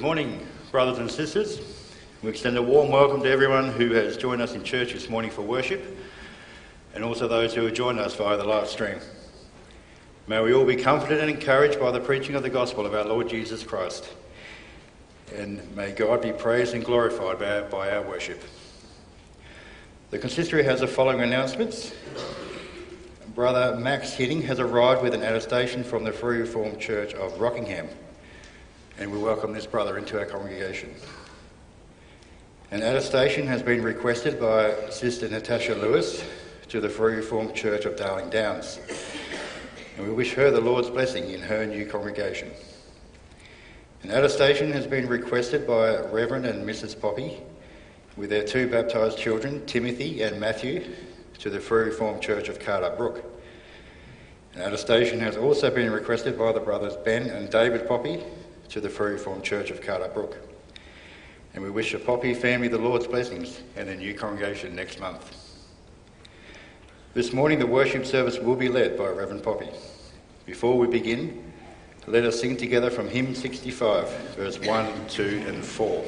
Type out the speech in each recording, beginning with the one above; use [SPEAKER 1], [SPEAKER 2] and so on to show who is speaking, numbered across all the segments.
[SPEAKER 1] Good morning, brothers and sisters. We extend a warm welcome to everyone who has joined us in church this morning for worship, and also those who have joined us via the live stream. May we all be comforted and encouraged by the preaching of the gospel of our Lord Jesus Christ, and may God be praised and glorified by our, by our worship. The consistory has the following announcements. Brother Max Hitting has arrived with an attestation from the Free Reformed Church of Rockingham and we welcome this brother into our congregation. An attestation has been requested by Sister Natasha Lewis to the Free Reformed Church of Darling Downs, and we wish her the Lord's blessing in her new congregation. An attestation has been requested by Reverend and Mrs. Poppe with their two baptised children, Timothy and Matthew, to the Free Reformed Church of Carter Brook. An attestation has also been requested by the brothers Ben and David Poppe to the Free Reformed Church of Carter Brook. And we wish the Poppe family the Lord's blessings and a new congregation next month. This morning, the worship service will be led by Reverend Poppe. Before we begin, let us sing together from hymn 65, verse 1, 2, and 4.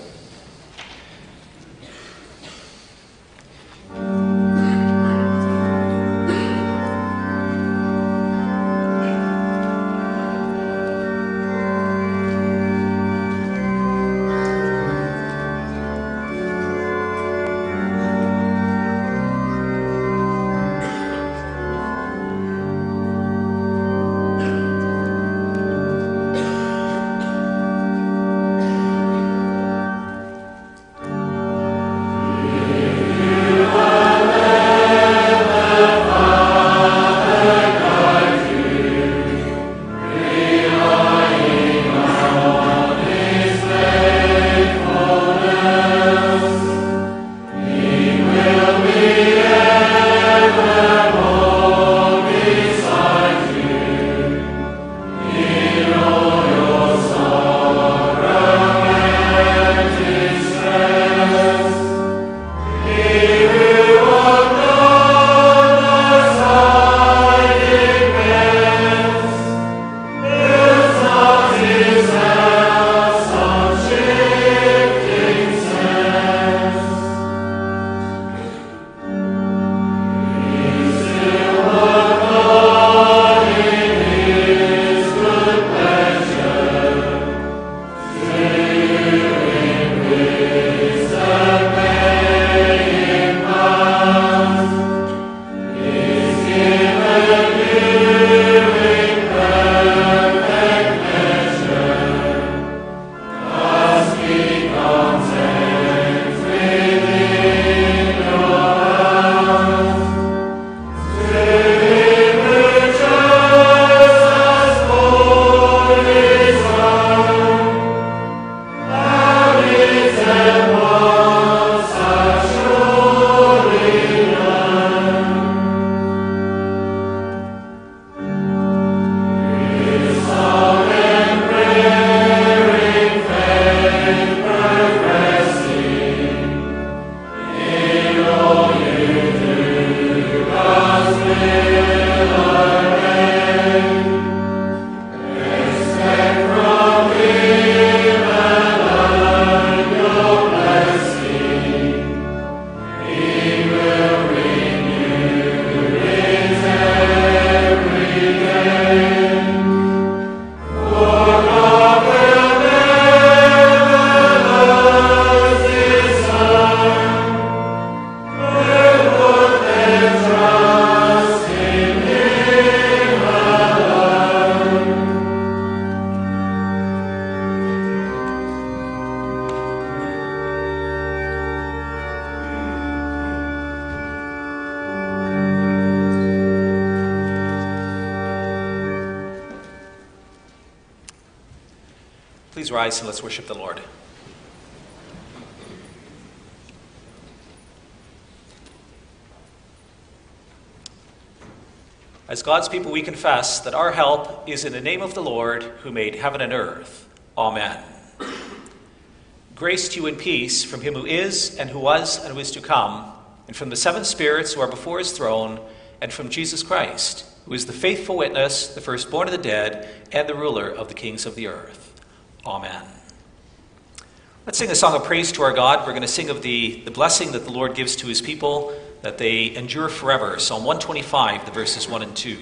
[SPEAKER 2] Rise and let's worship the Lord. As God's people, we confess that our help is in the name of the Lord who made heaven and earth. Amen. Grace to you and peace from him who is, and who was, and who is to come, and from the seven spirits who are before his throne, and from Jesus Christ, who is the faithful witness, the firstborn of the dead, and the ruler of the kings of the earth. Amen. Let's sing a song of praise to our God. We're going to sing of the, the blessing that the Lord gives to his people, that they endure forever. Psalm 125, the verses 1 and 2.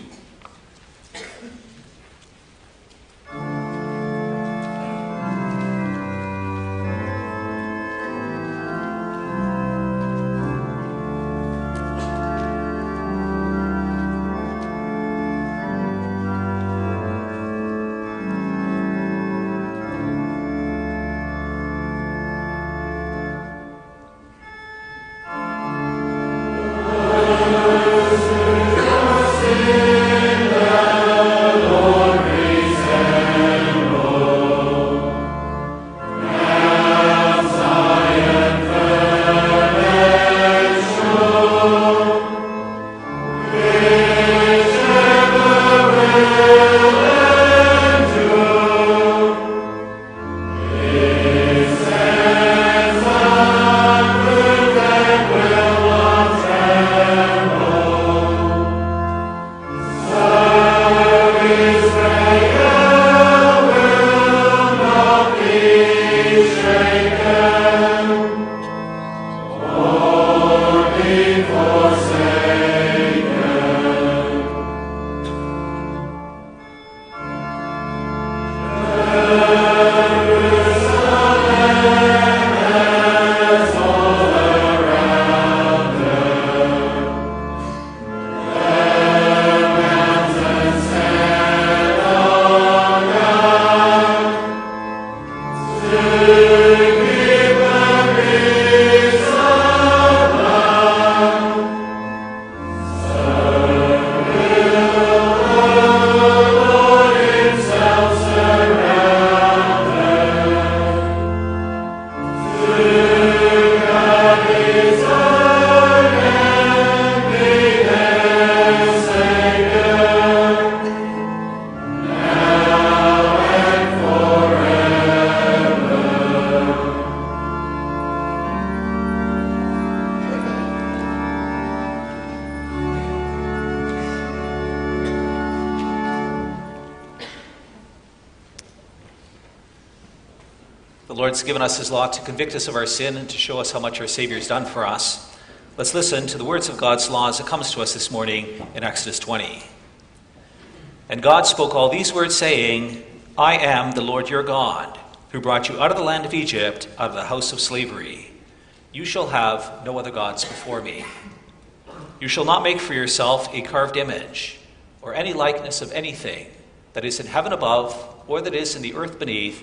[SPEAKER 2] Given us His law to convict us of our sin and to show us how much our Savior has done for us. Let's listen to the words of God's law as it comes to us this morning in Exodus 20. And God spoke all these words, saying, I am the Lord your God, who brought you out of the land of Egypt, out of the house of slavery. You shall have no other gods before me. You shall not make for yourself a carved image, or any likeness of anything that is in heaven above, or that is in the earth beneath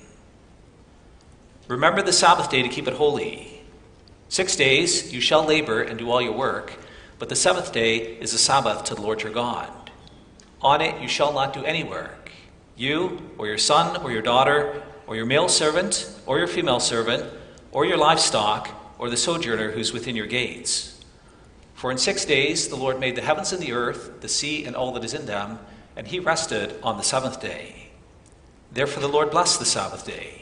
[SPEAKER 2] Remember the Sabbath day to keep it holy. Six days you shall labor and do all your work, but the seventh day is a Sabbath to the Lord your God. On it you shall not do any work, you, or your son, or your daughter, or your male servant, or your female servant, or your livestock, or the sojourner who's within your gates. For in six days the Lord made the heavens and the earth, the sea, and all that is in them, and he rested on the seventh day. Therefore the Lord blessed the Sabbath day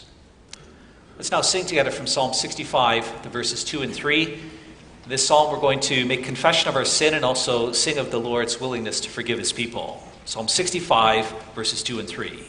[SPEAKER 2] Let's now sing together from Psalm 65, the verses 2 and 3. In this psalm, we're going to make confession of our sin and also sing of the Lord's willingness to forgive his people. Psalm 65, verses 2 and 3.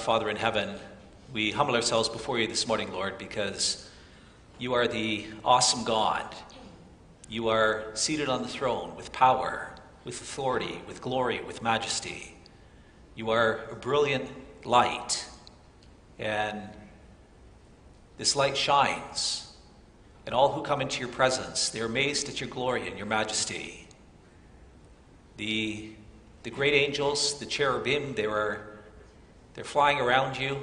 [SPEAKER 2] Father in heaven, we humble ourselves before you this morning, Lord, because you are the awesome God. You are seated on the throne with power, with authority, with glory, with majesty. You are a brilliant light, and this light shines. And all who come into your presence, they're amazed at your glory and your majesty. The, the great angels, the cherubim, they were, they're flying around you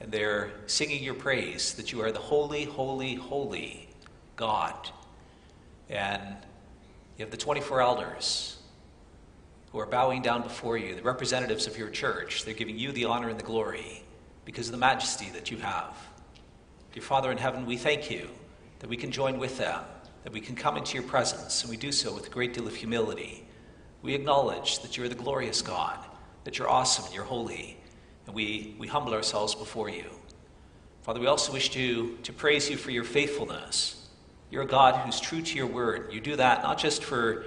[SPEAKER 2] and they're singing your praise that you are the holy, holy, holy God. And you have the 24 elders who are bowing down before you, the representatives of your church. They're giving you the honor and the glory because of the majesty that you have. Dear Father in heaven, we thank you that we can join with them, that we can come into your presence, and we do so with a great deal of humility. We acknowledge that you're the glorious God, that you're awesome and you're holy, we, we humble ourselves before you. Father, we also wish to, to praise you for your faithfulness. You're a God who's true to your word. You do that not just for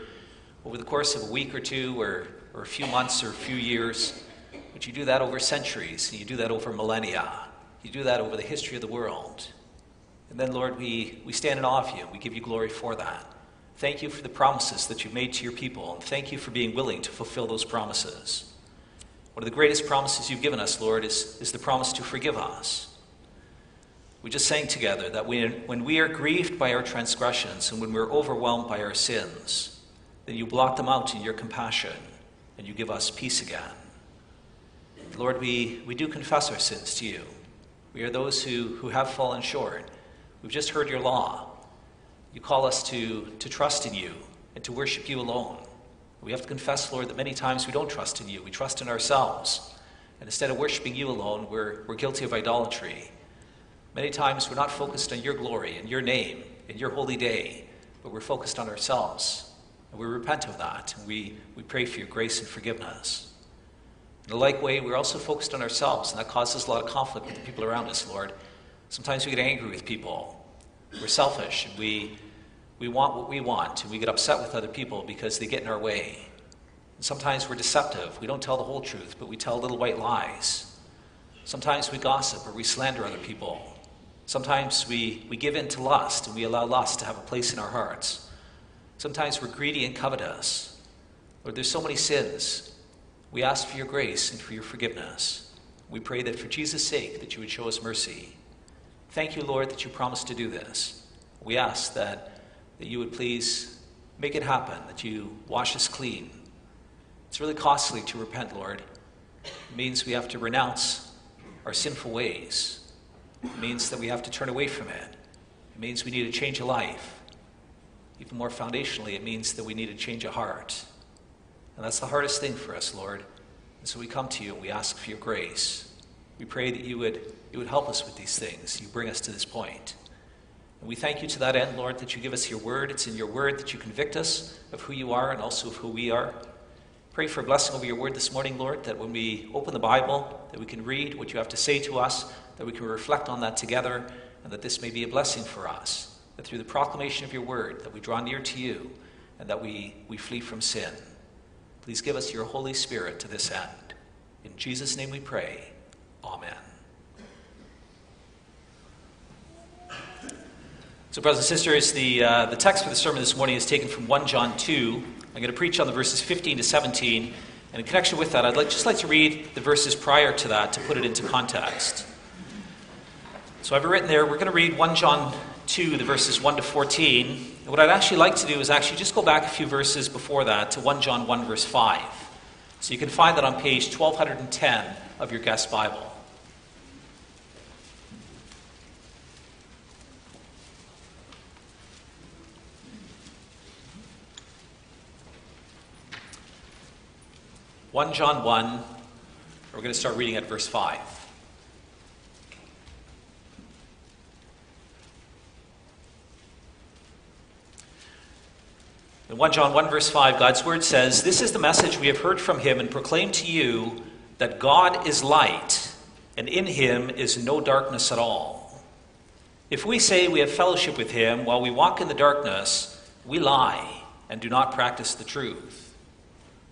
[SPEAKER 2] over the course of a week or two or, or a few months or a few years, but you do that over centuries, you do that over millennia. You do that over the history of the world. And then, Lord, we, we stand in awe of you. We give you glory for that. Thank you for the promises that you've made to your people, and thank you for being willing to fulfill those promises. One of the greatest promises you've given us, Lord, is, is the promise to forgive us. We just sang together that we, when we are grieved by our transgressions and when we're overwhelmed by our sins, then you blot them out in your compassion and you give us peace again. Lord, we, we do confess our sins to you. We are those who, who have fallen short. We've just heard your law. You call us to, to trust in you and to worship you alone. We have to confess, Lord, that many times we don't trust in you. We trust in ourselves. And instead of worshiping you alone, we're, we're guilty of idolatry. Many times we're not focused on your glory and your name and your holy day, but we're focused on ourselves. And we repent of that. And we, we pray for your grace and forgiveness. In a like way, we're also focused on ourselves, and that causes a lot of conflict with the people around us, Lord. Sometimes we get angry with people. We're selfish, and we, we want what we want, and we get upset with other people because they get in our way. Sometimes we're deceptive. We don't tell the whole truth, but we tell little white lies. Sometimes we gossip or we slander other people. Sometimes we, we give in to lust and we allow lust to have a place in our hearts. Sometimes we're greedy and covetous. Lord, there's so many sins. We ask for your grace and for your forgiveness. We pray that for Jesus' sake that you would show us mercy. Thank you, Lord, that you promised to do this. We ask that that you would please make it happen, that you wash us clean. It's really costly to repent, Lord. It means we have to renounce our sinful ways. It means that we have to turn away from it. It means we need a change of life. Even more foundationally, it means that we need a change of heart. And that's the hardest thing for us, Lord. And so we come to you and we ask for your grace. We pray that you would, you would help us with these things. You bring us to this point. And we thank you to that end, Lord, that you give us your word. It's in your word that you convict us of who you are and also of who we are. Pray for a blessing over your word this morning, Lord, that when we open the Bible, that we can read what you have to say to us, that we can reflect on that together, and that this may be a blessing for us. That through the proclamation of your word, that we draw near to you, and that we, we flee from sin. Please give us your Holy Spirit to this end. In Jesus' name we pray. Amen. So, brothers and sisters, the, uh, the text for the sermon this morning is taken from 1 John 2. I'm going to preach on the verses 15 to 17. And in connection with that, I'd like, just like to read the verses prior to that to put it into context. So I've written there, we're going to read 1 John 2, the verses 1 to 14. And what I'd actually like to do is actually just go back a few verses before that to 1 John 1, verse 5. So you can find that on page 1210 of your guest Bible. One John one. We're going to start reading at verse five. In 1 John 1, verse 5, God's word says, This is the message we have heard from him and proclaimed to you that God is light, and in him is no darkness at all. If we say we have fellowship with him while we walk in the darkness, we lie and do not practice the truth.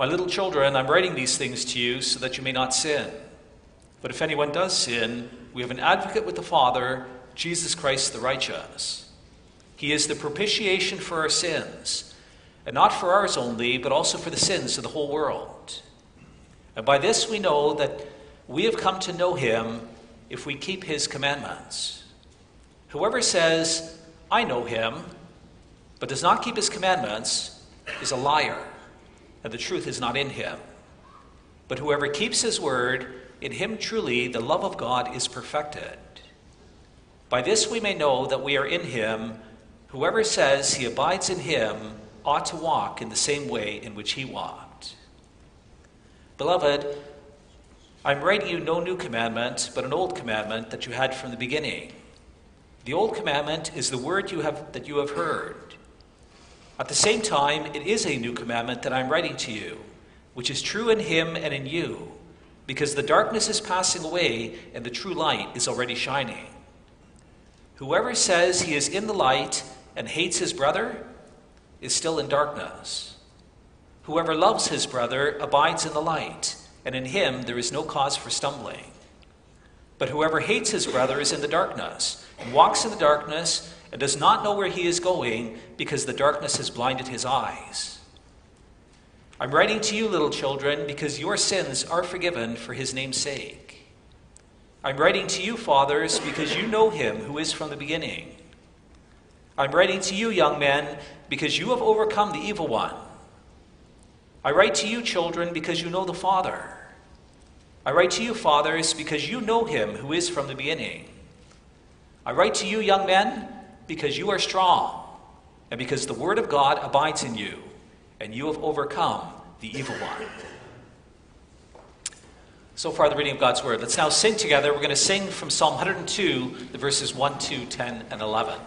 [SPEAKER 2] My little children, I'm writing these things to you so that you may not sin. But if anyone does sin, we have an advocate with the Father, Jesus Christ the righteous. He is the propitiation for our sins, and not for ours only, but also for the sins of the whole world. And by this we know that we have come to know him if we keep his commandments. Whoever says, I know him, but does not keep his commandments, is a liar, and the truth is not in him. But whoever keeps his word, in him truly the love of God is perfected. By this we may know that we are in him. Whoever says he abides in him ought to walk in the same way in which he walked. Beloved, I'm writing you no new commandment, but an old commandment that you had from the beginning. The old commandment is the word you have, that you have heard. At the same time, it is a new commandment that I'm writing to you, which is true in him and in you, because the darkness is passing away and the true light is already shining. Whoever says he is in the light and hates his brother is still in darkness. Whoever loves his brother abides in the light, and in him there is no cause for stumbling. But whoever hates his brother is in the darkness, and walks in the darkness, and does not know where he is going, because the darkness has blinded his eyes. I'm writing to you, little children, because your sins are forgiven for his name's sake. I'm writing to you, fathers, because you know him who is from the beginning. I'm writing to you, young men, because you have overcome the evil one. I write to you, children, because you know the Father. I write to you, fathers, because you know him who is from the beginning. I write to you, young men, because you are strong, and because the word of God abides in you, and you have overcome the evil one. So far, the reading of God's word. Let's now sing together. We're going to sing from Psalm 102, the verses 1, 2, 10, and 11.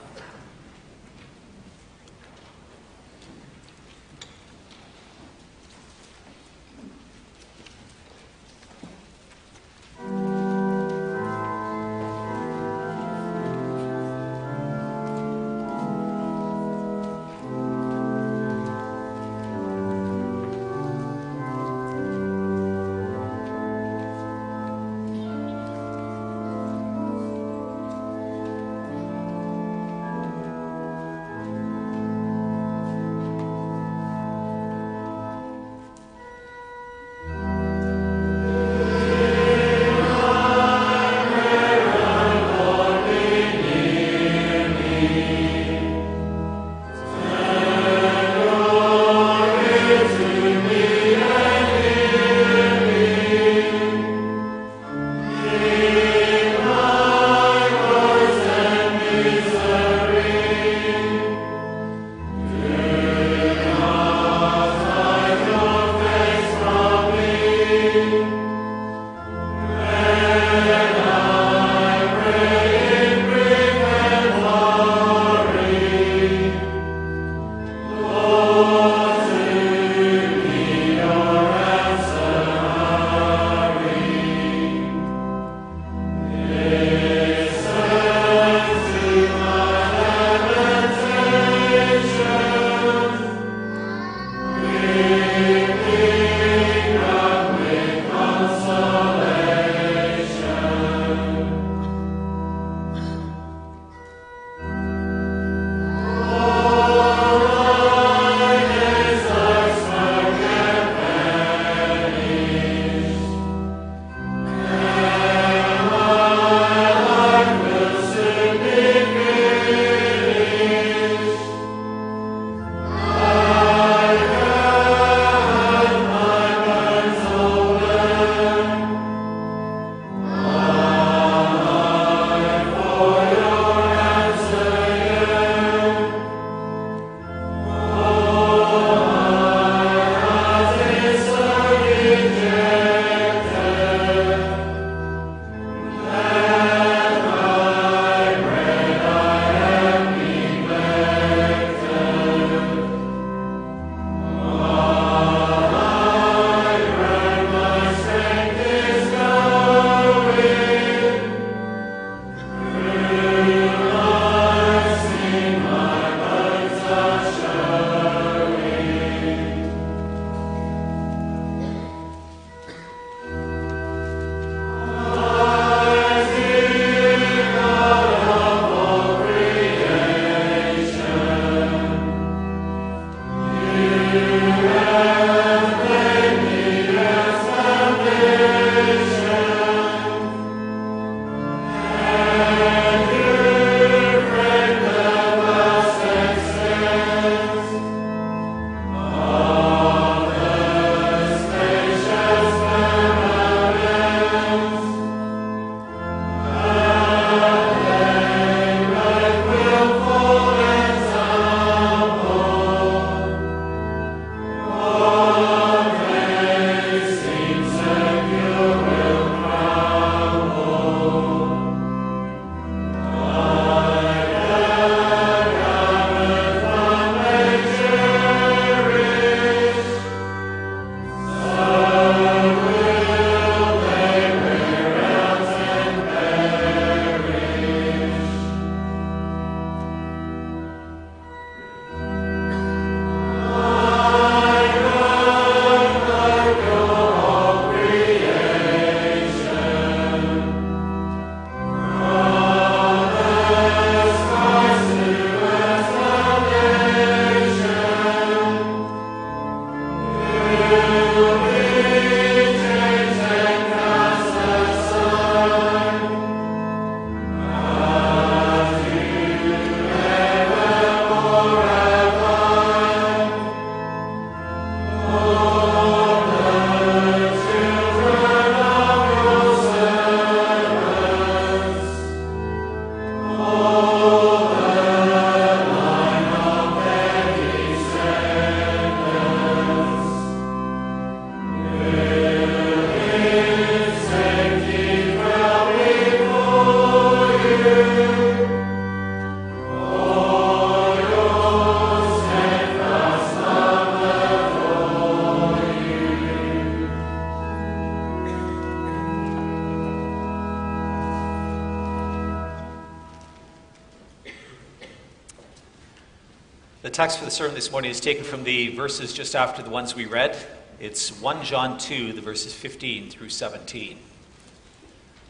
[SPEAKER 2] Text for the sermon this morning is taken from the verses just after the ones we read. It's 1 John 2, the verses 15 through 17.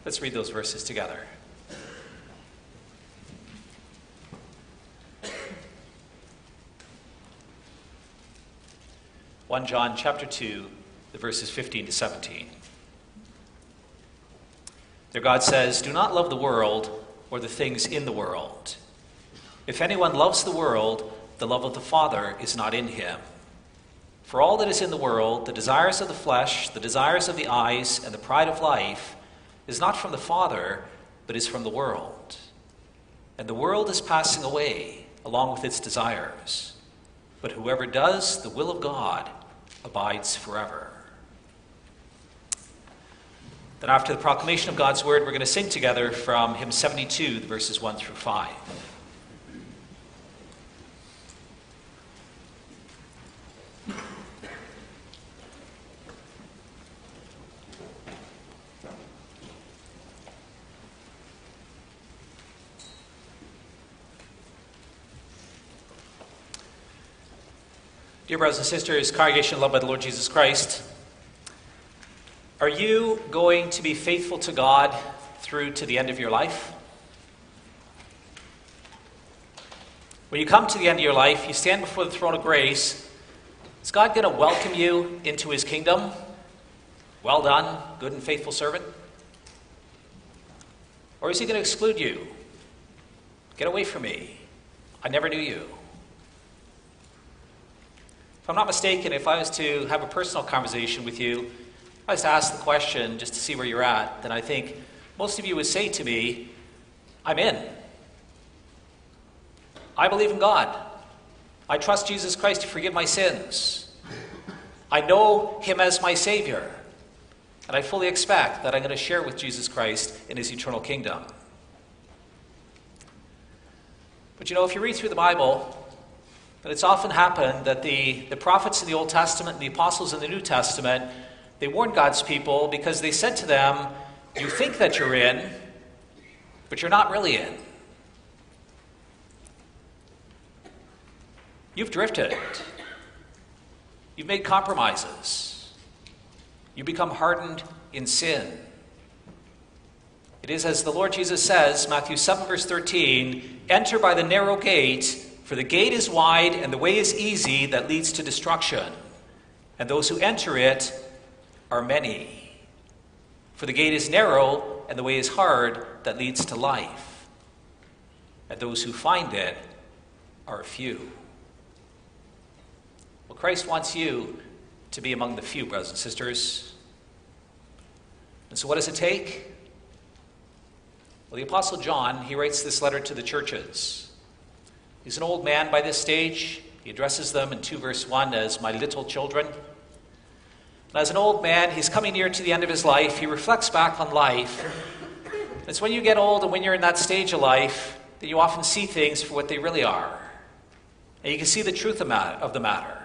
[SPEAKER 2] Let's read those verses together. One John chapter two, the verses 15 to 17. There God says, Do not love the world or the things in the world. If anyone loves the world, the love of the Father is not in him. For all that is in the world, the desires of the flesh, the desires of the eyes, and the pride of life, is not from the Father, but is from the world. And the world is passing away along with its desires. But whoever does the will of God abides forever. Then, after the proclamation of God's word, we're going to sing together from hymn 72, the verses 1 through 5. Dear brothers and sisters, congregation loved by the Lord Jesus Christ, are you going to be faithful to God through to the end of your life? When you come to the end of your life, you stand before the throne of grace. Is God going to welcome you into his kingdom? Well done, good and faithful servant? Or is he going to exclude you? Get away from me. I never knew you. If I'm not mistaken, if I was to have a personal conversation with you, I was to ask the question just to see where you're at, then I think most of you would say to me, I'm in. I believe in God. I trust Jesus Christ to forgive my sins. I know Him as my Savior. And I fully expect that I'm going to share with Jesus Christ in His eternal kingdom. But you know, if you read through the Bible, but it's often happened that the, the prophets in the Old Testament and the apostles in the New Testament, they warned God's people because they said to them, You think that you're in, but you're not really in. You've drifted. You've made compromises. You become hardened in sin. It is as the Lord Jesus says, Matthew 7, verse 13 enter by the narrow gate. For the gate is wide and the way is easy that leads to destruction, and those who enter it are many. For the gate is narrow and the way is hard that leads to life, and those who find it are few. Well, Christ wants you to be among the few, brothers and sisters. And so, what does it take? Well, the Apostle John, he writes this letter to the churches. He's an old man by this stage. He addresses them in 2 verse 1 as my little children. And as an old man, he's coming near to the end of his life. He reflects back on life. It's when you get old and when you're in that stage of life that you often see things for what they really are. And you can see the truth of the matter.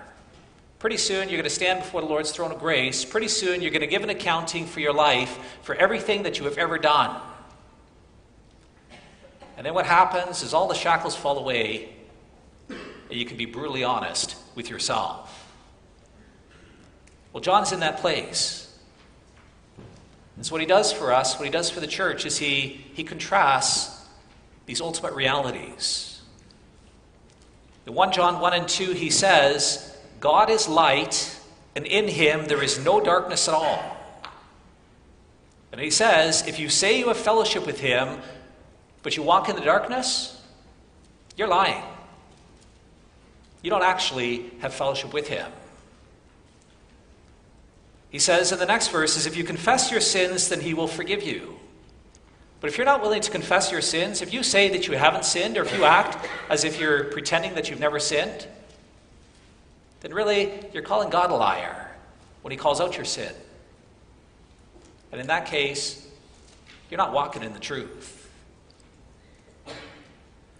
[SPEAKER 2] Pretty soon, you're going to stand before the Lord's throne of grace. Pretty soon, you're going to give an accounting for your life, for everything that you have ever done. And then what happens is all the shackles fall away, and you can be brutally honest with yourself. Well, John's in that place. And so, what he does for us, what he does for the church, is he, he contrasts these ultimate realities. In 1 John 1 and 2, he says, God is light, and in him there is no darkness at all. And he says, if you say you have fellowship with him, but you walk in the darkness, you're lying. You don't actually have fellowship with Him. He says in the next verse is if you confess your sins, then He will forgive you. But if you're not willing to confess your sins, if you say that you haven't sinned, or if you act as if you're pretending that you've never sinned, then really you're calling God a liar when He calls out your sin. And in that case, you're not walking in the truth.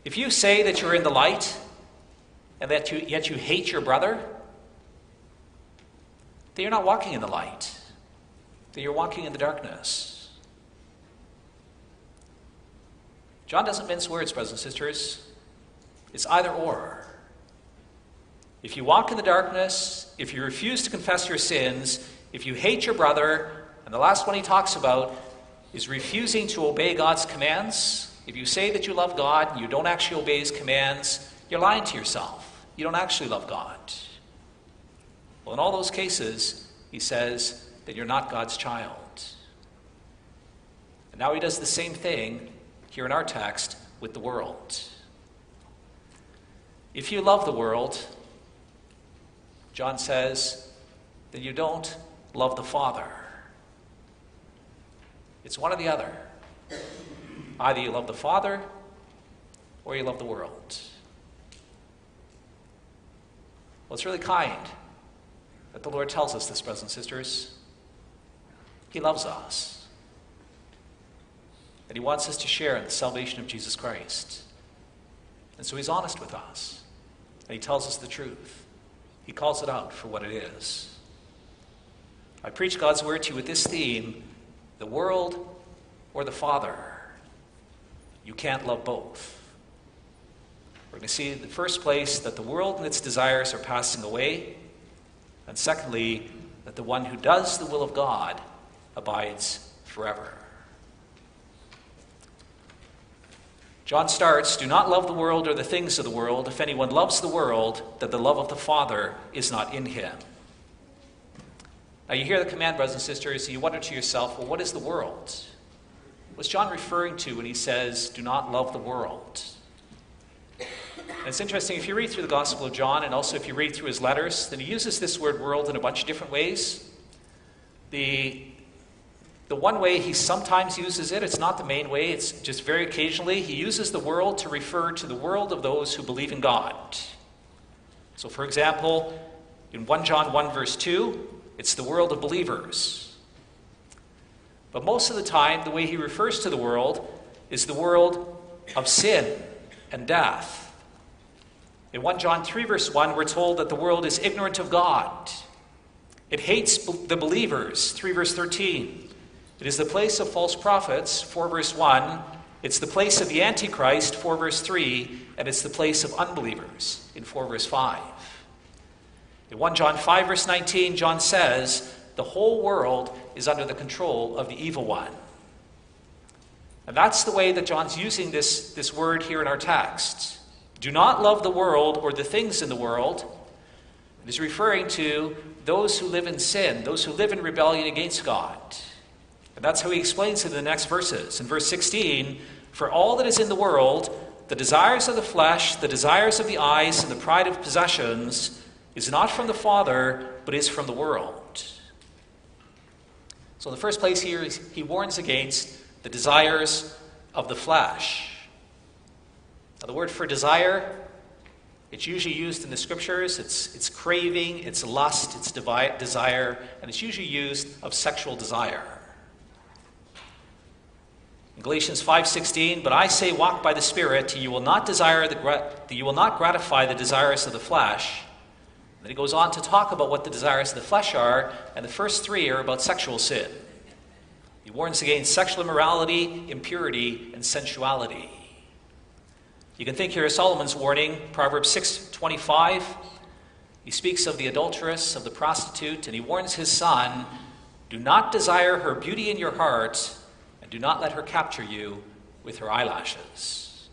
[SPEAKER 2] If you say that you're in the light and that you, yet you hate your brother, then you're not walking in the light, then you're walking in the darkness. John doesn't mince words, brothers and sisters. It's either or. If you walk in the darkness, if you refuse to confess your sins, if you hate your brother, and the last one he talks about is refusing to obey God's commands, if you say that you love God and you don't actually obey his commands, you're lying to yourself. You don't actually love God. Well, in all those cases, he says that you're not God's child. And now he does the same thing here in our text with the world. If you love the world, John says, then you don't love the Father. It's one or the other. Either you love the Father or you love the world. Well, it's really kind that the Lord tells us this, brothers and sisters. He loves us. that He wants us to share in the salvation of Jesus Christ. And so He's honest with us. And He tells us the truth. He calls it out for what it is. I preach God's word to you with this theme the world or the Father. You can't love both. We're going to see in the first place that the world and its desires are passing away, and secondly, that the one who does the will of God abides forever. John starts Do not love the world or the things of the world. If anyone loves the world, then the love of the Father is not in him. Now, you hear the command, brothers and sisters, and you wonder to yourself, well, what is the world? What's John referring to when he says, Do not love the world? And it's interesting, if you read through the Gospel of John, and also if you read through his letters, then he uses this word world in a bunch of different ways. The the one way he sometimes uses it, it's not the main way, it's just very occasionally, he uses the world to refer to the world of those who believe in God. So, for example, in 1 John 1, verse 2, it's the world of believers. But most of the time, the way he refers to the world is the world of sin and death. In 1 John 3, verse 1, we're told that the world is ignorant of God. It hates the believers, 3 verse 13. It is the place of false prophets, 4 verse 1. It's the place of the Antichrist, 4 verse 3. And it's the place of unbelievers, in 4 verse 5. In 1 John 5 verse 19, John says, The whole world is under the control of the evil one. And that's the way that John's using this, this word here in our text. Do not love the world or the things in the world. It is referring to those who live in sin, those who live in rebellion against God. And that's how he explains it in the next verses. In verse 16, for all that is in the world, the desires of the flesh, the desires of the eyes, and the pride of possessions, is not from the Father, but is from the world. So, in the first place, here, he warns against the desires of the flesh. Now, the word for desire, it's usually used in the scriptures. It's, it's craving, it's lust, it's devi- desire, and it's usually used of sexual desire. In Galatians 5:16, but I say walk by the Spirit, you will not desire the you will not gratify the desires of the flesh. Then he goes on to talk about what the desires of the flesh are, and the first three are about sexual sin. He warns against sexual immorality, impurity, and sensuality. You can think here of Solomon's warning, Proverbs 6:25. He speaks of the adulteress, of the prostitute, and he warns his son, "Do not desire her beauty in your heart, and do not let her capture you with her eyelashes.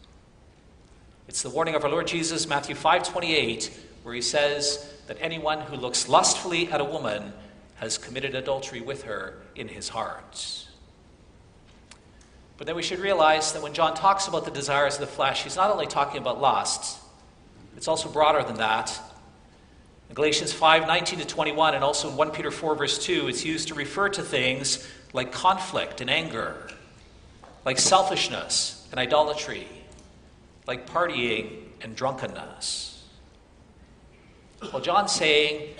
[SPEAKER 2] It's the warning of our Lord Jesus, Matthew 5:28, where he says that anyone who looks lustfully at a woman has committed adultery with her in his heart. But then we should realize that when John talks about the desires of the flesh, he's not only talking about lust, it's also broader than that. In Galatians 5 19 to 21, and also in 1 Peter 4, verse 2, it's used to refer to things like conflict and anger, like selfishness and idolatry, like partying and drunkenness. Well, John's saying,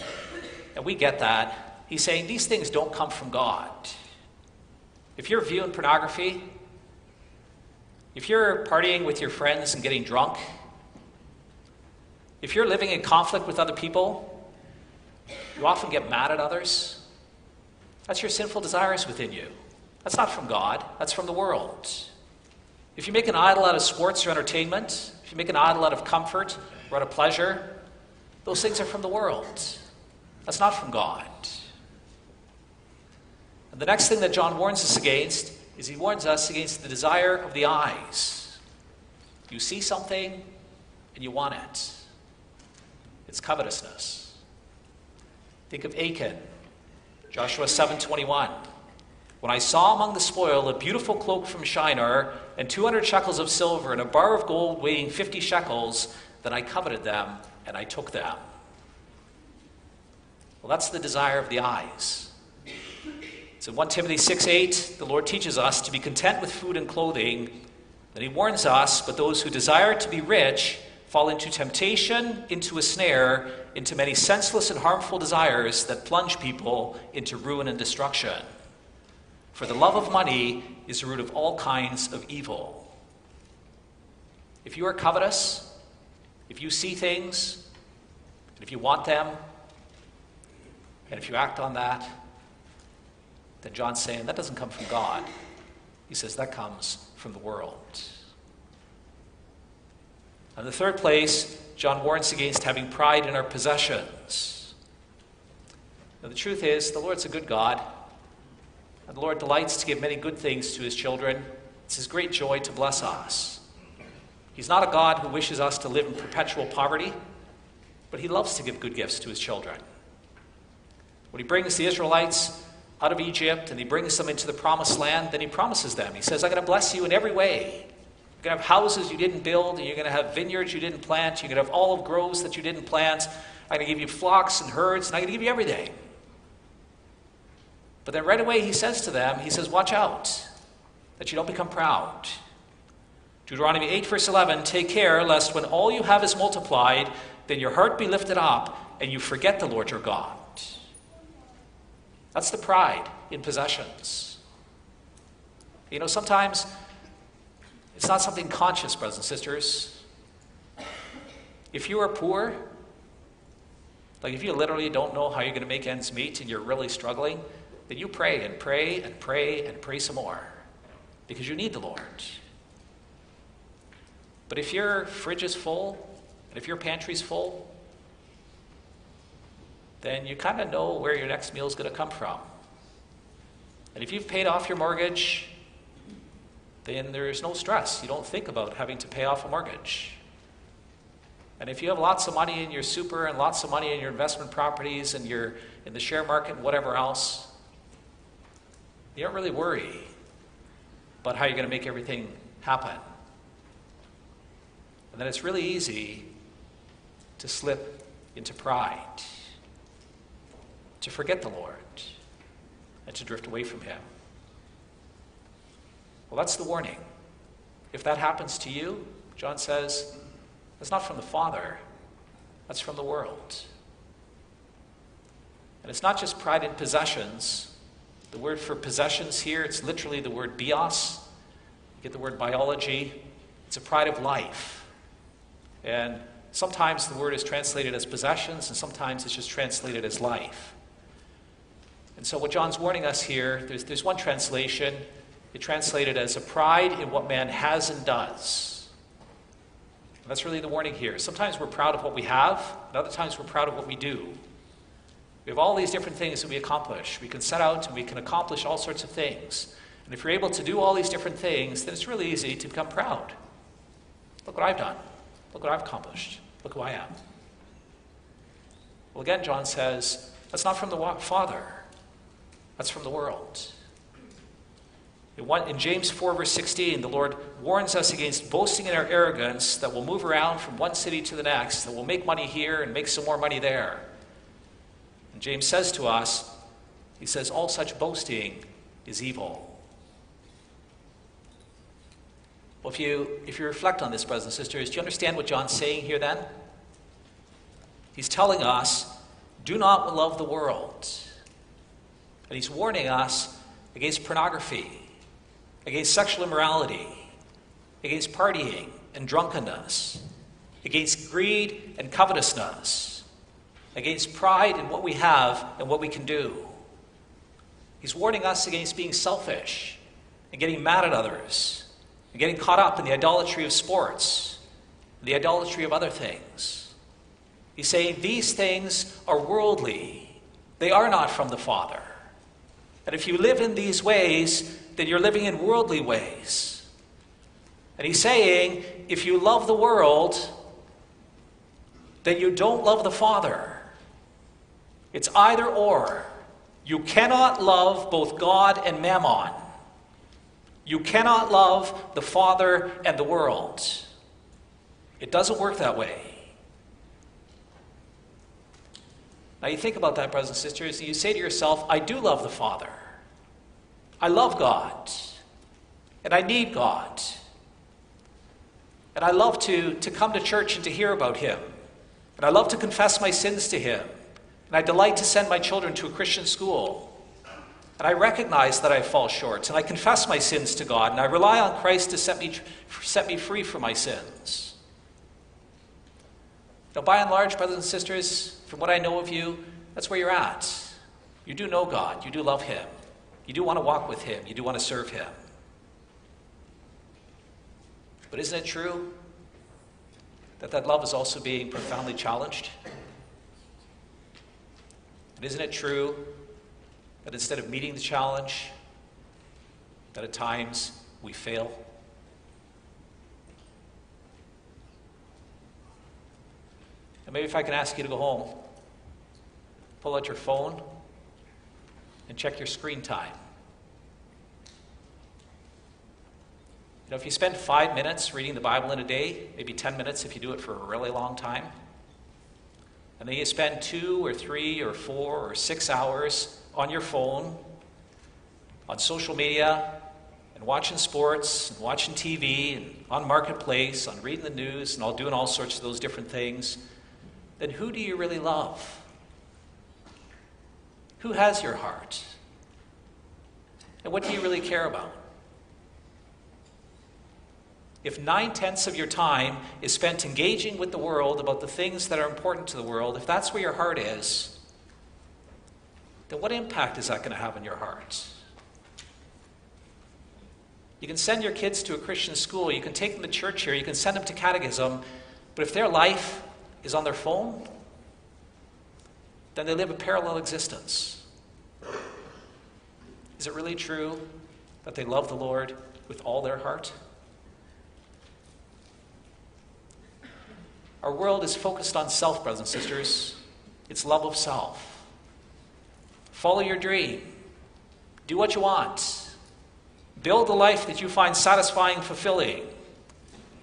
[SPEAKER 2] and we get that, he's saying these things don't come from God. If you're viewing pornography, if you're partying with your friends and getting drunk, if you're living in conflict with other people, you often get mad at others. That's your sinful desires within you. That's not from God, that's from the world. If you make an idol out of sports or entertainment, if you make an idol out of comfort or out of pleasure, those things are from the world. That's not from God. And the next thing that John warns us against is he warns us against the desire of the eyes. You see something and you want it. It's covetousness. Think of Achan, Joshua 7:21. When I saw among the spoil a beautiful cloak from Shinar and 200 shekels of silver and a bar of gold weighing 50 shekels, then I coveted them and I took them. Well, that's the desire of the eyes. So 1 Timothy 6 8, the Lord teaches us to be content with food and clothing. Then he warns us, but those who desire to be rich fall into temptation, into a snare, into many senseless and harmful desires that plunge people into ruin and destruction. For the love of money is the root of all kinds of evil. If you are covetous, if you see things, and if you want them, and if you act on that, then John's saying that doesn't come from God. He says that comes from the world. In the third place, John warns against having pride in our possessions. Now, the truth is, the Lord's a good God, and the Lord delights to give many good things to his children. It's his great joy to bless us. He's not a God who wishes us to live in perpetual poverty, but he loves to give good gifts to his children. When he brings the Israelites out of Egypt and he brings them into the promised land, then he promises them. He says, I'm going to bless you in every way. You're going to have houses you didn't build, and you're going to have vineyards you didn't plant, you're going to have olive groves that you didn't plant. I'm going to give you flocks and herds, and I'm going to give you everything. But then right away he says to them, he says, Watch out that you don't become proud. Deuteronomy 8, verse 11 Take care lest when all you have is multiplied, then your heart be lifted up and you forget the Lord your God. That's the pride in possessions. You know, sometimes it's not something conscious, brothers and sisters. If you are poor, like if you literally don't know how you're going to make ends meet and you're really struggling, then you pray and pray and pray and pray some more because you need the Lord. But if your fridge is full and if your pantry's full, then you kind of know where your next meal is going to come from. And if you've paid off your mortgage, then there's no stress. You don't think about having to pay off a mortgage. And if you have lots of money in your super and lots of money in your investment properties and your in the share market and whatever else, you don't really worry about how you're going to make everything happen. And then it's really easy to slip into pride, to forget the Lord, and to drift away from Him. Well, that's the warning. If that happens to you, John says, that's not from the Father, that's from the world. And it's not just pride in possessions. The word for possessions here, it's literally the word bios. You get the word biology. It's a pride of life. And sometimes the word is translated as possessions, and sometimes it's just translated as life. And so, what John's warning us here, there's, there's one translation it translated as a pride in what man has and does. And that's really the warning here. Sometimes we're proud of what we have, and other times we're proud of what we do. We have all these different things that we accomplish. We can set out and we can accomplish all sorts of things. And if you're able to do all these different things, then it's really easy to become proud. Look what I've done. Look what I've accomplished. Look who I am. Well, again, John says, that's not from the Father, that's from the world. In James 4, verse 16, the Lord warns us against boasting in our arrogance that will move around from one city to the next, that will make money here and make some more money there. And James says to us, he says, all such boasting is evil. Well, if you, if you reflect on this, brothers and sisters, do you understand what John's saying here then? He's telling us, do not love the world. And he's warning us against pornography against sexual immorality, against partying and drunkenness, against greed and covetousness, against pride in what we have and what we can do. He's warning us against being selfish and getting mad at others and getting caught up in the idolatry of sports, the idolatry of other things. He's saying these things are worldly, they are not from the Father. And if you live in these ways, then you're living in worldly ways. And he's saying if you love the world, then you don't love the Father. It's either or. You cannot love both God and mammon. You cannot love the Father and the world. It doesn't work that way. Now, you think about that, brothers and sisters, you say to yourself, I do love the Father. I love God. And I need God. And I love to, to come to church and to hear about Him. And I love to confess my sins to Him. And I delight to send my children to a Christian school. And I recognize that I fall short. And I confess my sins to God. And I rely on Christ to set me, set me free from my sins. Now, by and large, brothers and sisters, from what I know of you, that's where you're at. You do know God, you do love Him, you do want to walk with Him, you do want to serve Him. But isn't it true that that love is also being profoundly challenged? And isn't it true that instead of meeting the challenge, that at times we fail? And maybe if I can ask you to go home, pull out your phone and check your screen time. You know, if you spend five minutes reading the Bible in a day, maybe 10 minutes if you do it for a really long time, and then you spend two or three or four or six hours on your phone, on social media, and watching sports, and watching TV, and on Marketplace, on reading the news, and all doing all sorts of those different things, then who do you really love? Who has your heart? And what do you really care about? If nine tenths of your time is spent engaging with the world about the things that are important to the world, if that's where your heart is, then what impact is that going to have on your heart? You can send your kids to a Christian school, you can take them to church here, you can send them to catechism, but if their life is on their phone, then they live a parallel existence. Is it really true that they love the Lord with all their heart? Our world is focused on self, brothers and sisters. It's love of self. Follow your dream. Do what you want. Build the life that you find satisfying, fulfilling.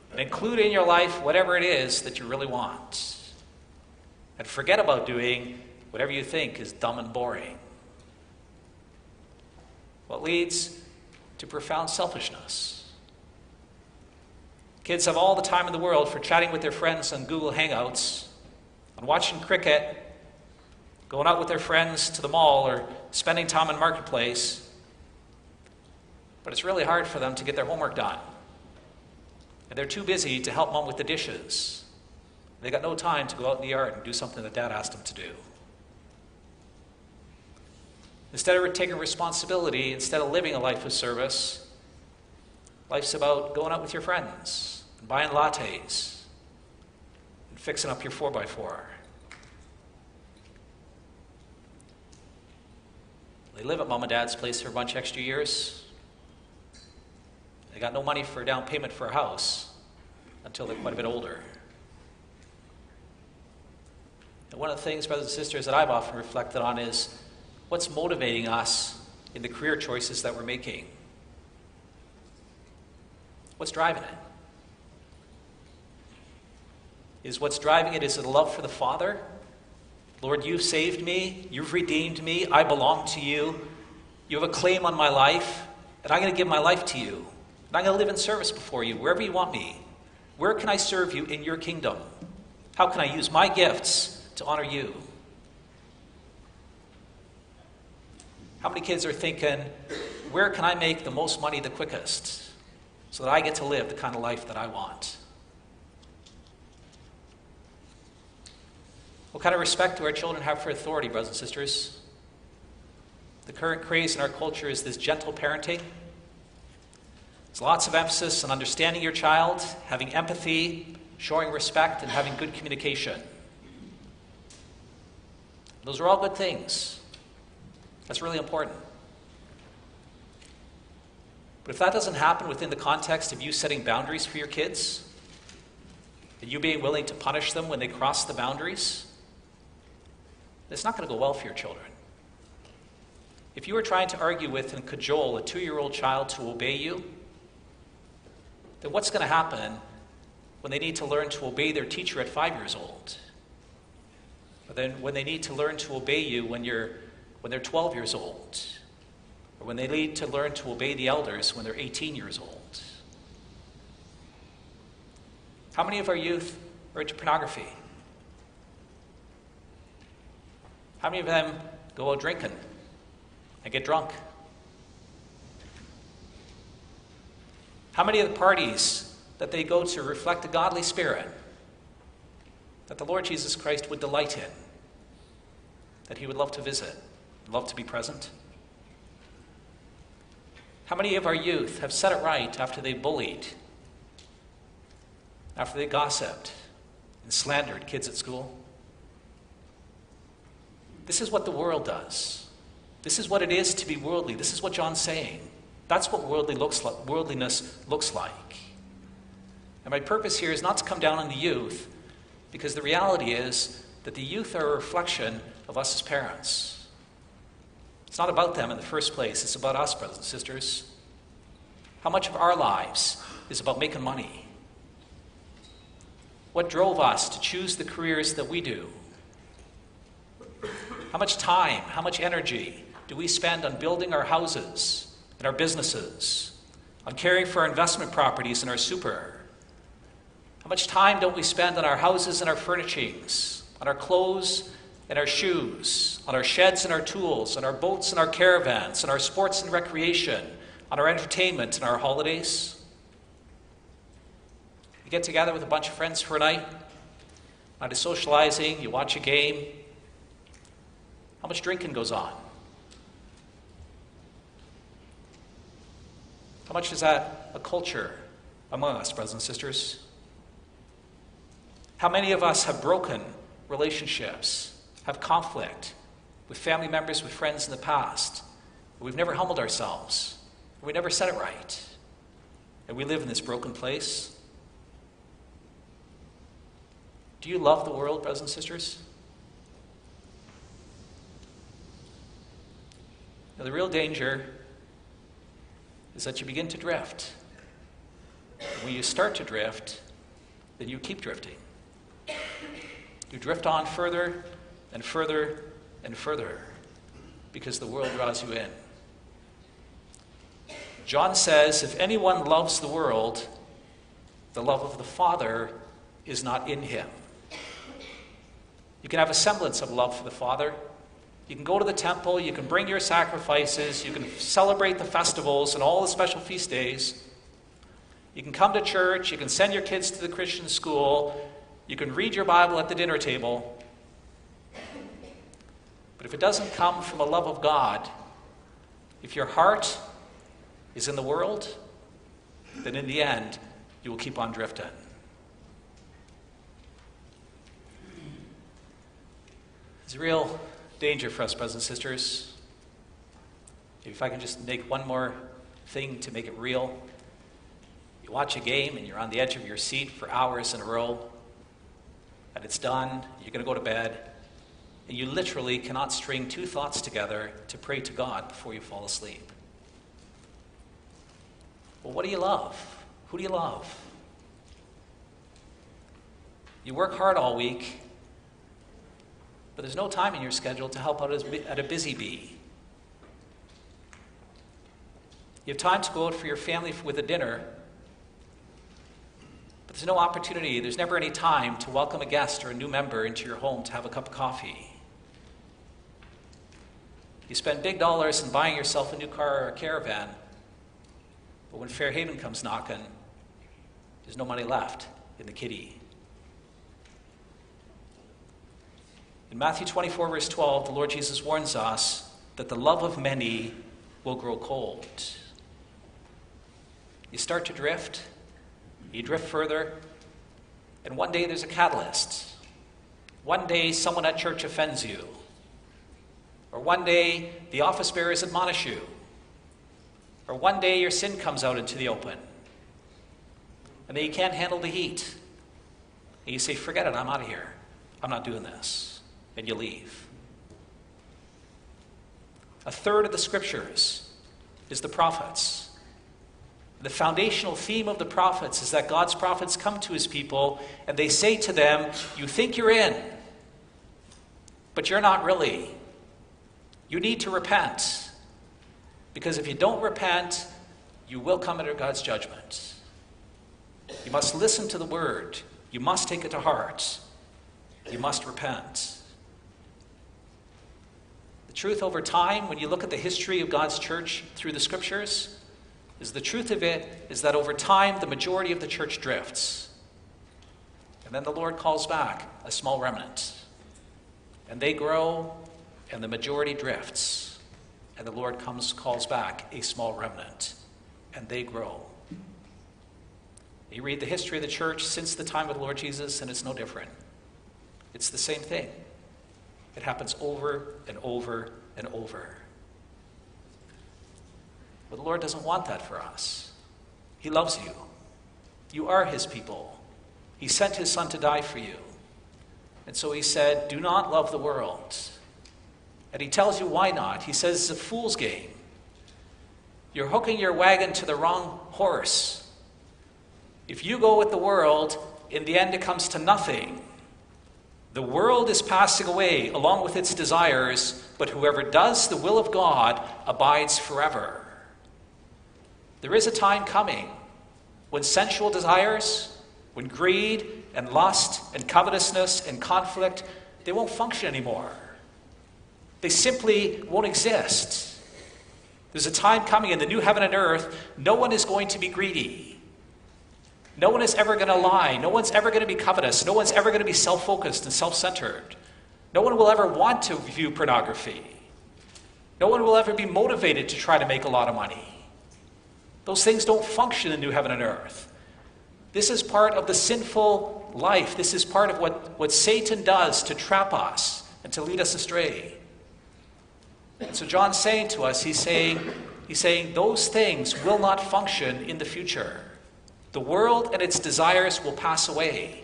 [SPEAKER 2] And include in your life whatever it is that you really want. And forget about doing whatever you think is dumb and boring. What leads to profound selfishness. Kids have all the time in the world for chatting with their friends on Google Hangouts, on watching cricket, going out with their friends to the mall, or spending time in marketplace. But it's really hard for them to get their homework done. And they're too busy to help mom with the dishes. They got no time to go out in the yard and do something that dad asked them to do. Instead of taking responsibility, instead of living a life of service, life's about going out with your friends and buying lattes and fixing up your 4x4. They live at mom and dad's place for a bunch extra years. They got no money for a down payment for a house until they're quite a bit older. And one of the things, brothers and sisters, that I've often reflected on is What's motivating us in the career choices that we're making? What's driving it? Is what's driving it is it a love for the Father? Lord, you've saved me, you've redeemed me, I belong to you, you have a claim on my life, and I'm going to give my life to you. And I'm going to live in service before you, wherever you want me. Where can I serve you in your kingdom? How can I use my gifts to honor you? How many kids are thinking, where can I make the most money the quickest so that I get to live the kind of life that I want? What kind of respect do our children have for authority, brothers and sisters? The current craze in our culture is this gentle parenting. There's lots of emphasis on understanding your child, having empathy, showing respect, and having good communication. Those are all good things. That's really important. But if that doesn't happen within the context of you setting boundaries for your kids, and you being willing to punish them when they cross the boundaries, it's not going to go well for your children. If you are trying to argue with and cajole a two year old child to obey you, then what's going to happen when they need to learn to obey their teacher at five years old? Or then when they need to learn to obey you when, you're, when they're 12 years old? Or when they need to learn to obey the elders when they're 18 years old? How many of our youth are into pornography? How many of them go out drinking and get drunk? How many of the parties that they go to reflect a godly spirit that the Lord Jesus Christ would delight in, that he would love to visit, love to be present? How many of our youth have set it right after they bullied, after they gossiped and slandered kids at school? This is what the world does. This is what it is to be worldly. This is what John's saying. That's what worldly looks like, worldliness looks like. And my purpose here is not to come down on the youth, because the reality is that the youth are a reflection of us as parents. It's not about them in the first place, it's about us, brothers and sisters. How much of our lives is about making money? What drove us to choose the careers that we do? How much time, how much energy do we spend on building our houses and our businesses, on caring for our investment properties and our super? How much time don't we spend on our houses and our furnishings, on our clothes and our shoes, on our sheds and our tools, on our boats and our caravans, on our sports and recreation, on our entertainment and our holidays? You get together with a bunch of friends for a night, night of socializing, you watch a game. How much drinking goes on? How much is that a culture among us, brothers and sisters? How many of us have broken relationships, have conflict with family members, with friends in the past? We've never humbled ourselves. We never said it right. And we live in this broken place. Do you love the world, brothers and sisters? Now, the real danger is that you begin to drift. When you start to drift, then you keep drifting. You drift on further and further and further because the world draws you in. John says, If anyone loves the world, the love of the Father is not in him. You can have a semblance of love for the Father. You can go to the temple, you can bring your sacrifices, you can celebrate the festivals and all the special feast days. You can come to church, you can send your kids to the Christian school, you can read your Bible at the dinner table. But if it doesn't come from a love of God, if your heart is in the world, then in the end, you will keep on drifting. It's real danger for us, brothers and sisters. If I can just make one more thing to make it real. You watch a game and you're on the edge of your seat for hours in a row and it's done, you're going to go to bed, and you literally cannot string two thoughts together to pray to God before you fall asleep. Well, what do you love? Who do you love? You work hard all week, but there's no time in your schedule to help out at a busy bee. You have time to go out for your family with a dinner, but there's no opportunity, there's never any time to welcome a guest or a new member into your home to have a cup of coffee. You spend big dollars in buying yourself a new car or a caravan, but when Fairhaven comes knocking, there's no money left in the kitty. In Matthew 24, verse 12, the Lord Jesus warns us that the love of many will grow cold. You start to drift, you drift further, and one day there's a catalyst. One day someone at church offends you. Or one day the office bearers admonish you. Or one day your sin comes out into the open. And then you can't handle the heat. And you say, forget it, I'm out of here. I'm not doing this. And you leave. A third of the scriptures is the prophets. The foundational theme of the prophets is that God's prophets come to his people and they say to them, You think you're in, but you're not really. You need to repent. Because if you don't repent, you will come under God's judgment. You must listen to the word, you must take it to heart, you must repent. The truth over time, when you look at the history of God's church through the scriptures, is the truth of it is that over time the majority of the church drifts. And then the Lord calls back a small remnant. And they grow, and the majority drifts. And the Lord comes, calls back a small remnant, and they grow. You read the history of the church since the time of the Lord Jesus, and it's no different. It's the same thing. It happens over and over and over. But the Lord doesn't want that for us. He loves you. You are His people. He sent His Son to die for you. And so He said, Do not love the world. And He tells you why not. He says it's a fool's game. You're hooking your wagon to the wrong horse. If you go with the world, in the end it comes to nothing. The world is passing away along with its desires, but whoever does the will of God abides forever. There is a time coming when sensual desires, when greed and lust and covetousness and conflict, they won't function anymore. They simply won't exist. There's a time coming in the new heaven and earth, no one is going to be greedy. No one is ever going to lie. No one's ever going to be covetous. No one's ever going to be self focused and self centered. No one will ever want to view pornography. No one will ever be motivated to try to make a lot of money. Those things don't function in new heaven and earth. This is part of the sinful life. This is part of what, what Satan does to trap us and to lead us astray. And so John's saying to us, he's saying, he's saying those things will not function in the future. The world and its desires will pass away,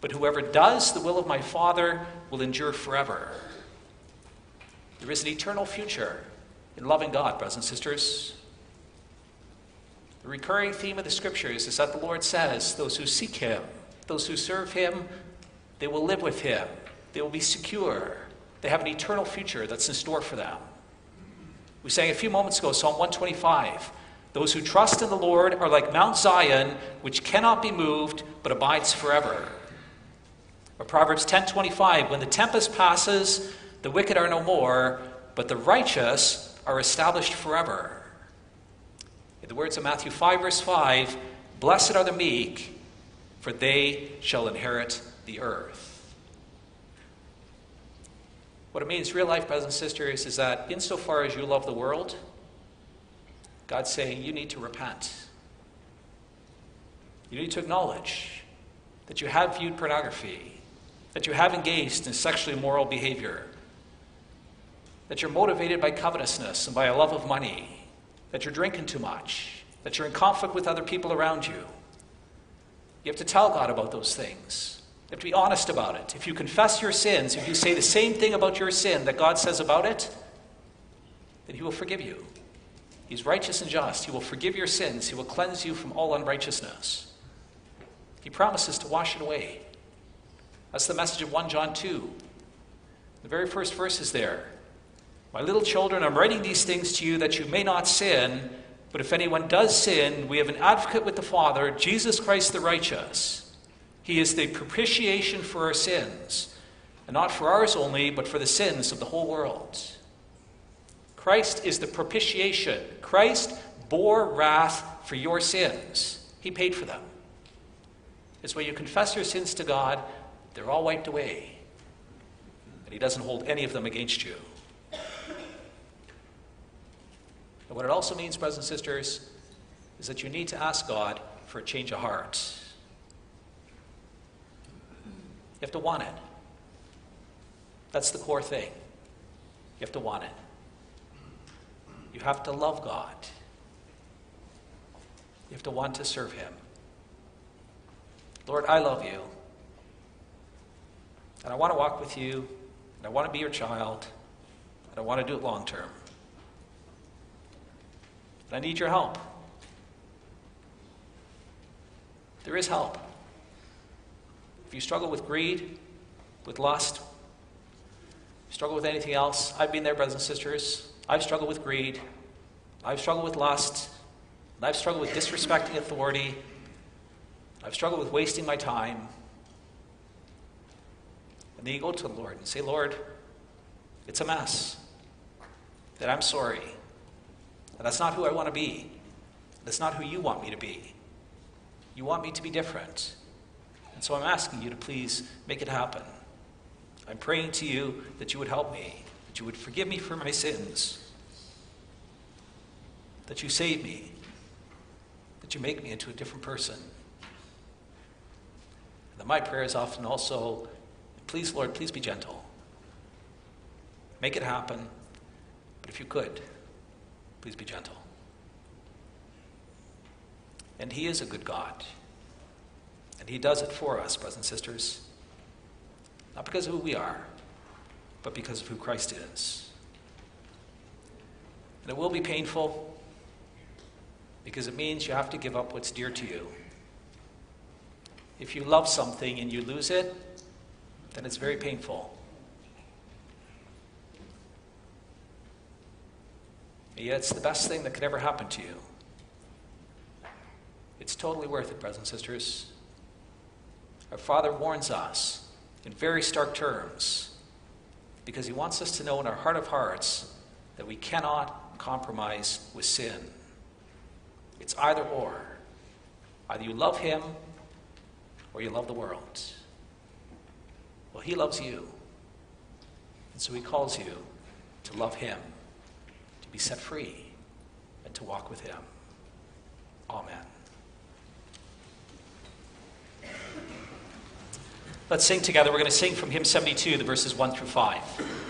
[SPEAKER 2] but whoever does the will of my Father will endure forever. There is an eternal future in loving God, brothers and sisters. The recurring theme of the scriptures is that the Lord says, Those who seek Him, those who serve Him, they will live with Him, they will be secure, they have an eternal future that's in store for them. We sang a few moments ago, Psalm 125. Those who trust in the Lord are like Mount Zion, which cannot be moved but abides forever. Or Proverbs 10:25, when the tempest passes, the wicked are no more, but the righteous are established forever. In the words of Matthew 5 verse 5, blessed are the meek, for they shall inherit the earth. What it means, real life, brothers and sisters, is that insofar as you love the world, God's saying, you need to repent. You need to acknowledge that you have viewed pornography, that you have engaged in sexually immoral behavior, that you're motivated by covetousness and by a love of money, that you're drinking too much, that you're in conflict with other people around you. You have to tell God about those things. You have to be honest about it. If you confess your sins, if you say the same thing about your sin that God says about it, then He will forgive you. He's righteous and just. He will forgive your sins. He will cleanse you from all unrighteousness. He promises to wash it away. That's the message of 1 John 2. The very first verse is there. My little children, I'm writing these things to you that you may not sin, but if anyone does sin, we have an advocate with the Father, Jesus Christ the righteous. He is the propitiation for our sins, and not for ours only, but for the sins of the whole world. Christ is the propitiation. Christ bore wrath for your sins, He paid for them. It's when you confess your sins to God, they're all wiped away. And He doesn't hold any of them against you. And what it also means, brothers and sisters, is that you need to ask God for a change of heart. You have to want it. That's the core thing. You have to want it. You have to love God. You have to want to serve Him. Lord, I love you. And I want to walk with you. And I want to be your child. And I want to do it long term. And I need your help. There is help. If you struggle with greed, with lust, struggle with anything else, I've been there, brothers and sisters. I've struggled with greed. I've struggled with lust. I've struggled with disrespecting authority. I've struggled with wasting my time. And then you go to the Lord and say, Lord, it's a mess. That I'm sorry. And that's not who I want to be. That's not who you want me to be. You want me to be different. And so I'm asking you to please make it happen. I'm praying to you that you would help me, that you would forgive me for my sins, that you save me, that you make me into a different person. And that my prayer is often also, please, Lord, please be gentle. Make it happen. But if you could, please be gentle. And He is a good God. And He does it for us, brothers and sisters. Not because of who we are, but because of who Christ is. And it will be painful because it means you have to give up what's dear to you. If you love something and you lose it, then it's very painful. And yet, it's the best thing that could ever happen to you. It's totally worth it, brothers and sisters. Our Father warns us in very stark terms because He wants us to know in our heart of hearts that we cannot compromise with sin. It's either or. Either you love Him or you love the world. Well, He loves you. And so He calls you to love Him, to be set free, and to walk with Him. Amen. Let's sing together. We're going to sing from hymn 72, the verses 1 through 5.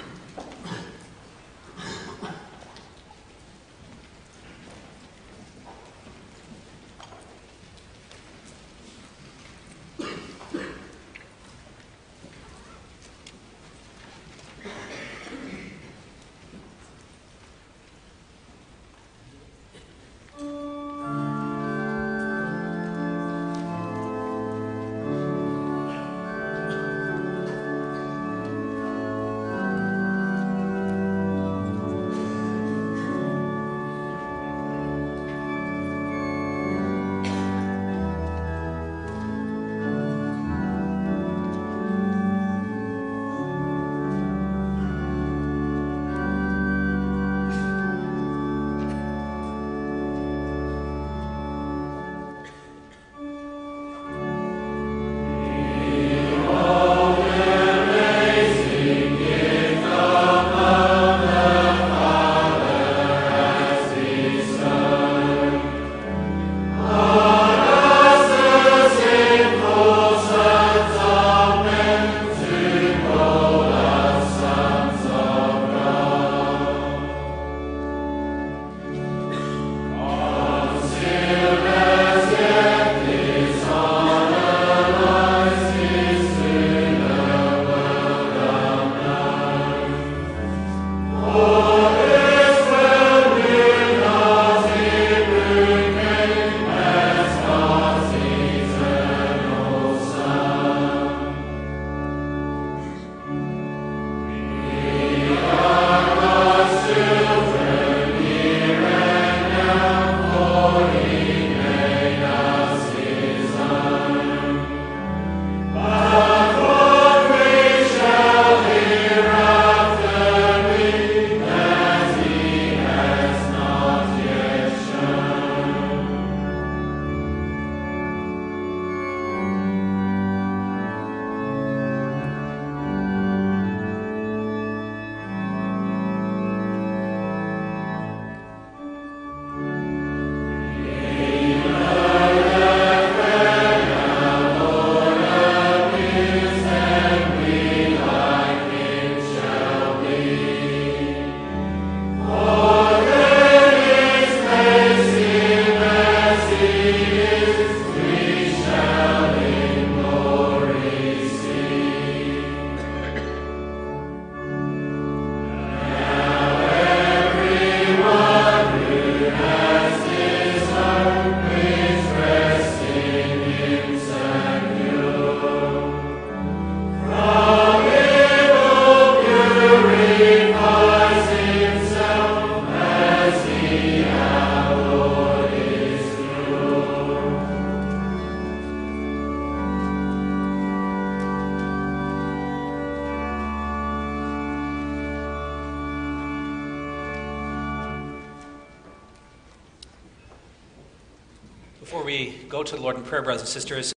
[SPEAKER 2] To the Lord in prayer, brothers and sisters,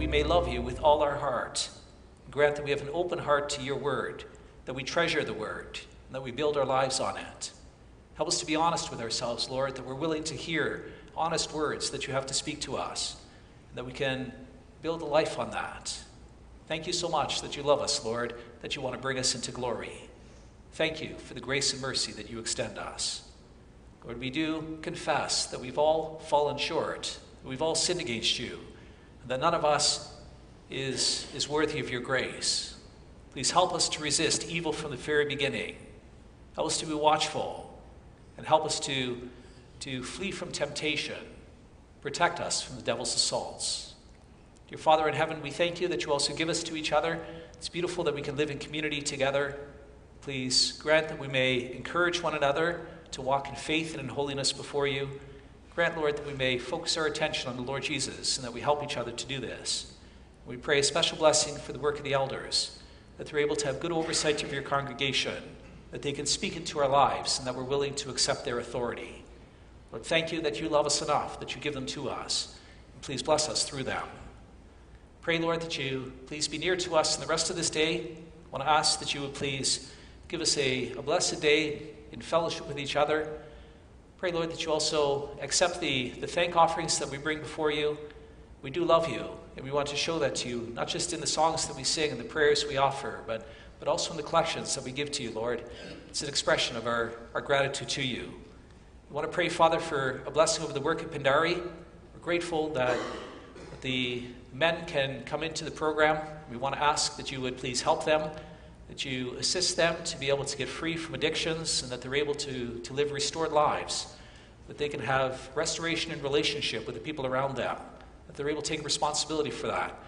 [SPEAKER 2] we may love you with all our heart. Grant that we have an open heart to your word, that we treasure the word, and that we build our lives on it. Help us to be honest with ourselves, Lord, that we're willing to hear honest words that you have to speak to us, and that we can build a life on that. Thank you so much that you love us, Lord, that you want to bring us into glory. Thank you for the grace and mercy that you extend us. Lord, we do confess that we've all fallen short, we've all sinned against you that none of us is, is worthy of your grace. Please help us to resist evil from the very beginning. Help us to be watchful and help us to, to flee from temptation. Protect us from the devil's assaults. Dear Father in heaven, we thank you that you also give us to each other. It's beautiful that we can live in community together. Please grant that we may encourage one another to walk in faith and in holiness before you. Grant, Lord, that we may focus our attention on the Lord Jesus and that we help each other to do this. We pray a special blessing for the work of the elders, that they're able to have good oversight of your congregation, that they can speak into our lives and that we're willing to accept their authority. Lord, thank you that you love us enough, that you give them to us. And please bless us through them. Pray, Lord, that you please be near to us in the rest of this day. I want to ask that you would please give us a, a blessed day in fellowship with each other. Pray, Lord, that you also accept the, the thank offerings that we bring before you. We do love you, and we want to show that to you, not just in the songs that we sing and the prayers we offer, but, but also in the collections that we give to you, Lord. It's an expression of our, our gratitude to you. We want to pray, Father, for a blessing over the work at Pindari. We're grateful that the men can come into the program. We want to ask that you would please help them, that you assist them to be able to get free from addictions, and that they're able to, to live restored lives, that they can have restoration in relationship with the people around them, that they're able to take responsibility for that.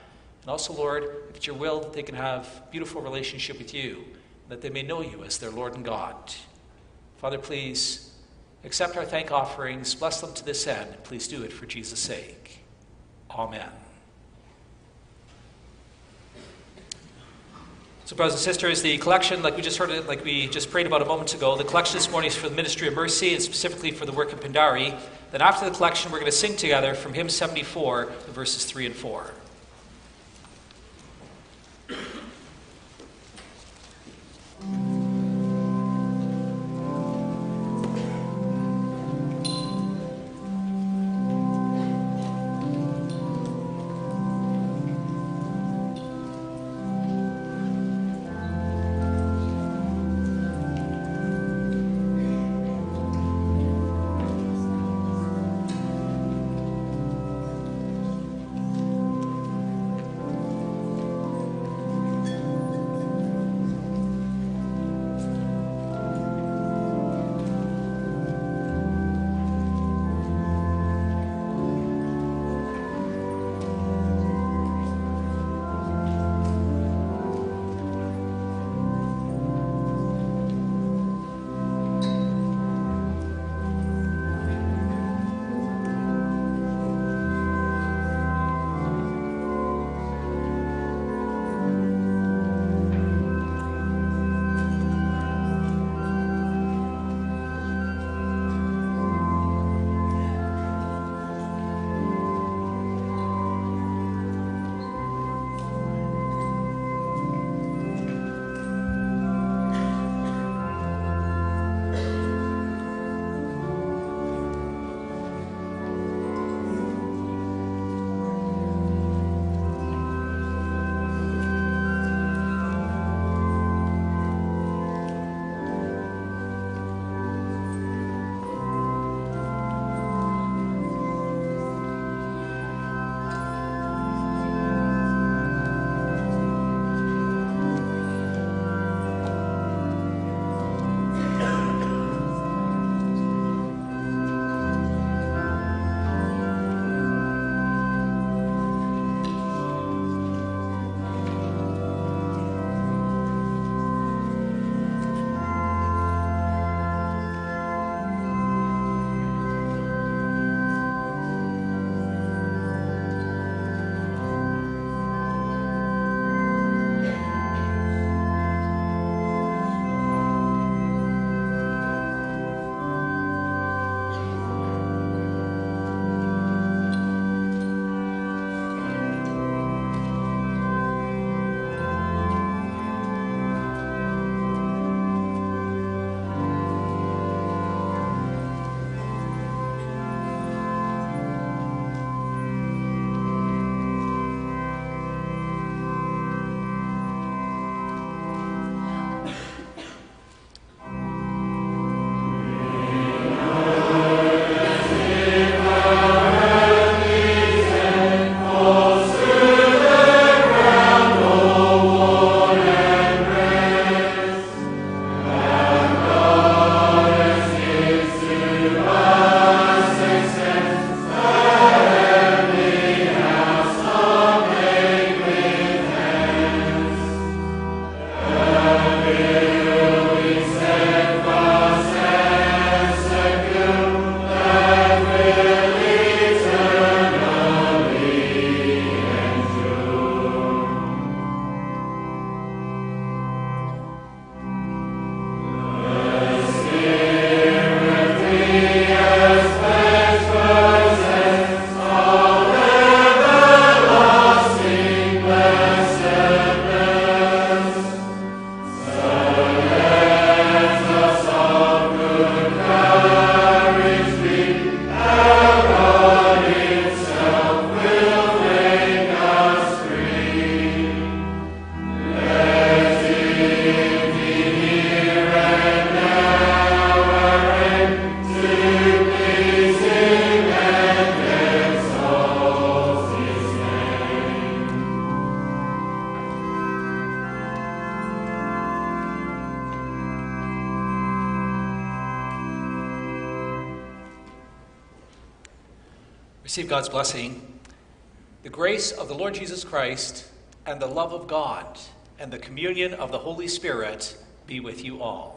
[SPEAKER 2] And also, Lord, if it's your will, that they can have beautiful relationship with you, that they may know you as their Lord and God. Father, please Accept our thank offerings, bless them to this end, and please do it for Jesus' sake. Amen. So, brothers and sisters, the collection, like we just heard it, like we just prayed about a moment ago, the collection this morning is for the Ministry of Mercy and specifically for the work of Pindari. Then, after the collection, we're going to sing together from hymn 74, verses 3 and 4. Christ and the love of God and the communion of the Holy Spirit be with you all.